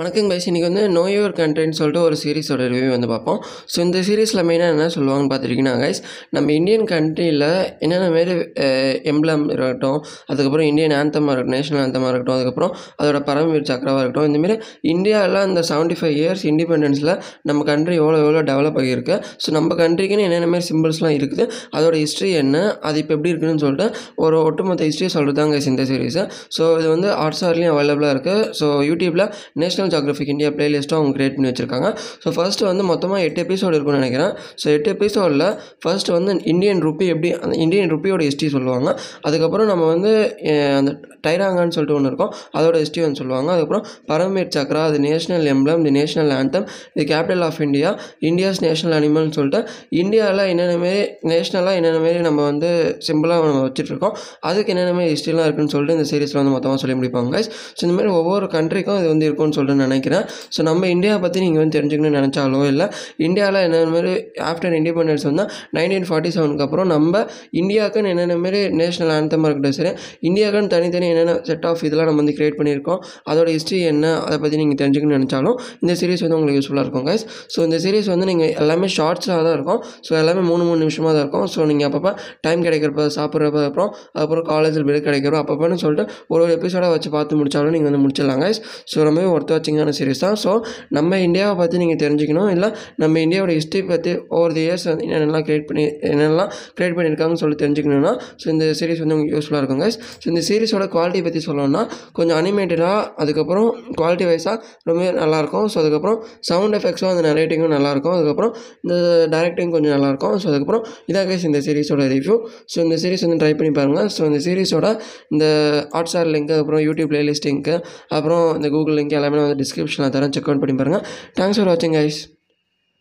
வணக்கம் கைஸ் இன்றைக்கி வந்து நோ யுவர் கண்ட்ரின்னு சொல்லிட்டு ஒரு சீரிஸோட ரிவ்யூ வந்து பார்ப்போம். ஸோ இந்த சீரிஸில் மெயினாக என்ன சொல்லுவாங்கன்னு பார்த்துருக்கீங்கன்னா கைஸ் நம்ம இந்தியன் கண்ட்ரியில் என்னென்ன மாரி எம்ப்ளம் இருக்கட்டும் அதுக்கப்புறம் இந்தியன் ஆந்தமாக இருக்கட்டும் நேஷனல் ஆந்தமாக இருக்கட்டும் அதுக்கப்புறம் அதோட பரமவீர் சக்கரவாக இருக்கட்டும் இந்தமாரி இந்தியாவில் அந்த செவன்ட்டி ஃபைவ் இயர்ஸ் இண்டிபெண்டன்ஸில் நம்ம கண்ட்ரி எவ்வளோ எவ்வளோ டெவலப் ஆகியிருக்கு. ஸோ நம்ம கண்ட்ரிக்குன்னு என்னென்ன மாரி சிம்பிள்ஸ்லாம் இருக்குது அதோட ஹிஸ்ட்ரி என்ன அது இப்போ எப்படி இருக்குன்னு சொல்லிட்டு ஒரு ஒட்டுமொத்த ஹிஸ்ட்ரி சொல்கிறது தான் கைஸ் இந்த சீரிஸு ஸோ இது வந்து ஹாட்ஸ்டார்லேயும் அவைலபிளாக இருக்குது ஸோ யூடியூப்பில் நேஷனல் ஜாகிரபிக் இந்தியா பிளேலிஸ்ட்டும் அவங்க கிரியேட் பண்ணி வச்சிருக்காங்க. ஸோ ஃபர்ஸ்ட் வந்து மொத்தமாக எட்டு எபிசோடு இருக்கும்னு நினைக்கிறேன். ஸோ எட்டு எபிசோடில் ஃபர்ஸ்ட் வந்து இந்தியன் ருப்பி எப்படி அந்த இந்தியன் ருப்பியோட ஹிஸ்ட்ரி சொல்லுவாங்க. அதுக்கப்புறம் நம்ம வந்து அந்த டைராங்கான்னு சொல்லிட்டு ஒன்று இருக்கும். அதோட ஹிஸ்ட்ரி வந்து சொல்லுவாங்க. அதுக்கப்புறம் பரமேட் சக்ரா அது national emblem the national anthem the capital of India India's national அனிமல்னு சொல்லிட்டு இந்தியாவில் என்னென்ன மாரி நேஷ்னலாக என்னென்ன மாரி நம்ம வந்து சிம்பிளாக நம்ம வச்சுட்ருக்கோம் அதுக்கு என்னென்ன மாரி ஹிஸ்ட்ரிலாம் இருக்குன்னு சொல்லிட்டு இந்த சீரீஸில் வந்து மொத்தமாக சொல்லி முடிப்பாங்க ஸோ இந்த மாதிரி ஒவ்வொரு கண்ட்ரிக்கும் இது வந்து இருக்கும்னு சொல்லிட்டு நினைக்கிறேன். ஸோ நம்ம இந்தியாவை பற்றி நீங்கள் வந்து தெரிஞ்சுக்கணும்னு நினச்சாலோ இல்லை இந்தியாவில் என்னென்ன மாதிரி ஆஃப்டர் இண்டிபெண்டன்ஸ் வந்தால் நைன்டீன் ஃபார்ட்டி செவனுக்கு அப்புறம் நம்ம இந்தியாவுக்குன்னு என்னென்ன மாரி நேஷனல் ஆந்தமாக இருக்கட்டும் சரி இந்தியாவுக்குன்னு தனித்தனி என்னென்ன செட் ஆஃப் இதெல்லாம் நம்ம வந்து கிரியேட் பண்ணியிருக்கோம் அதோட ஹிஸ்ட்ரி என்ன அதை பற்றி நீங்கள் தெரிஞ்சுக்கணும்னு நினச்சாலும் இந்த சீரிஸ் வந்து உங்களுக்கு யூஸ்ஃபுல்லாக இருக்கும் கைஸ் ஸோ இந்த சீரிஸ் வந்து நீங்கள் எல்லாமே ஷார்ட்ஸாக தான் இருக்கும். ஸோ எல்லாமே மூணு மூணு நிமிஷமாக தான் இருக்கும். ஸோ நீங்கள் அப்பப்போ டைம் கிடைக்கிறப்ப சாப்பிட்றப்ப அப்புறம் அப்புறம் காலேஜில் பிரேக் கிடைக்கிறோம் அப்பப்போன்னு சொல்லிட்டு ஒரு ஒரு எபிசோடாக வச்சு பார்த்து முடிச்சாலும் நீங்கள் வந்து முடிச்சிடலாம் கைஸ் ஸோ ரொம்பவே ஒருத்தர் வச்சிங்கான சீரிஸ் தான். ஸோ நம்ம இந்தியாவை பற்றி நீங்கள் தெரிஞ்சுக்கணும். இல்லை நம்ம இந்தியாவோட ஹிஸ்ட்ரி பற்றி ஓவர் தி இயர்ஸ் வந்து என்னென்னலாம் கிரியேட் பண்ணி என்னென்னலாம் கிரியேட் பண்ணியிருக்காங்கன்னு சொல்லி தெரிஞ்சுக்கணும்னா ஸோ இந்த சீரிஸ் வந்து உங்களுக்கு யூஸ்ஃபுல்லாக இருக்கும் கைஸ் ஸோ இந்த சீரிஸோட குவாலிட்டி பற்றி சொல்லணும்னா கொஞ்சம் அனிமேட்டடாக அதுக்கப்புறம் குவாலிட்டி வைஸாக ரொம்பவே நல்லாயிருக்கும் ஸோ அதுக்கப்புறம் சவுண்ட் எஃபெக்ட்ஸும் அந்த நரேட்டிங்கும் நல்லாயிருக்கும் அதுக்கப்புறம் இந்த டைரக்டிங் கொஞ்சம் நல்லாயிருக்கும் ஸோ அதுக்கப்புறம் இதாக கைஸ் இந்த சீரிஸோட ரிவ்யூ ஸோ இந்த சீரிஸ் வந்து ட்ரை பண்ணி பாருங்கள் ஸோ இந்த சீரிஸோட இந்த ஹாட்ஸ்டார் லிங்க் அப்புறம் யூடியூப் பிளேலிஸ்ட் லிங்க்கு அப்புறம் இந்த கூகுள் லிங்க் எல்லாமே வந்து டிஸ்கிரிப்ஷனில் தரேன். செக் அவுட் பண்ணி பாருங்கள் தேங்க்ஸ் ஃபார் வாட்சிங் கைஸ்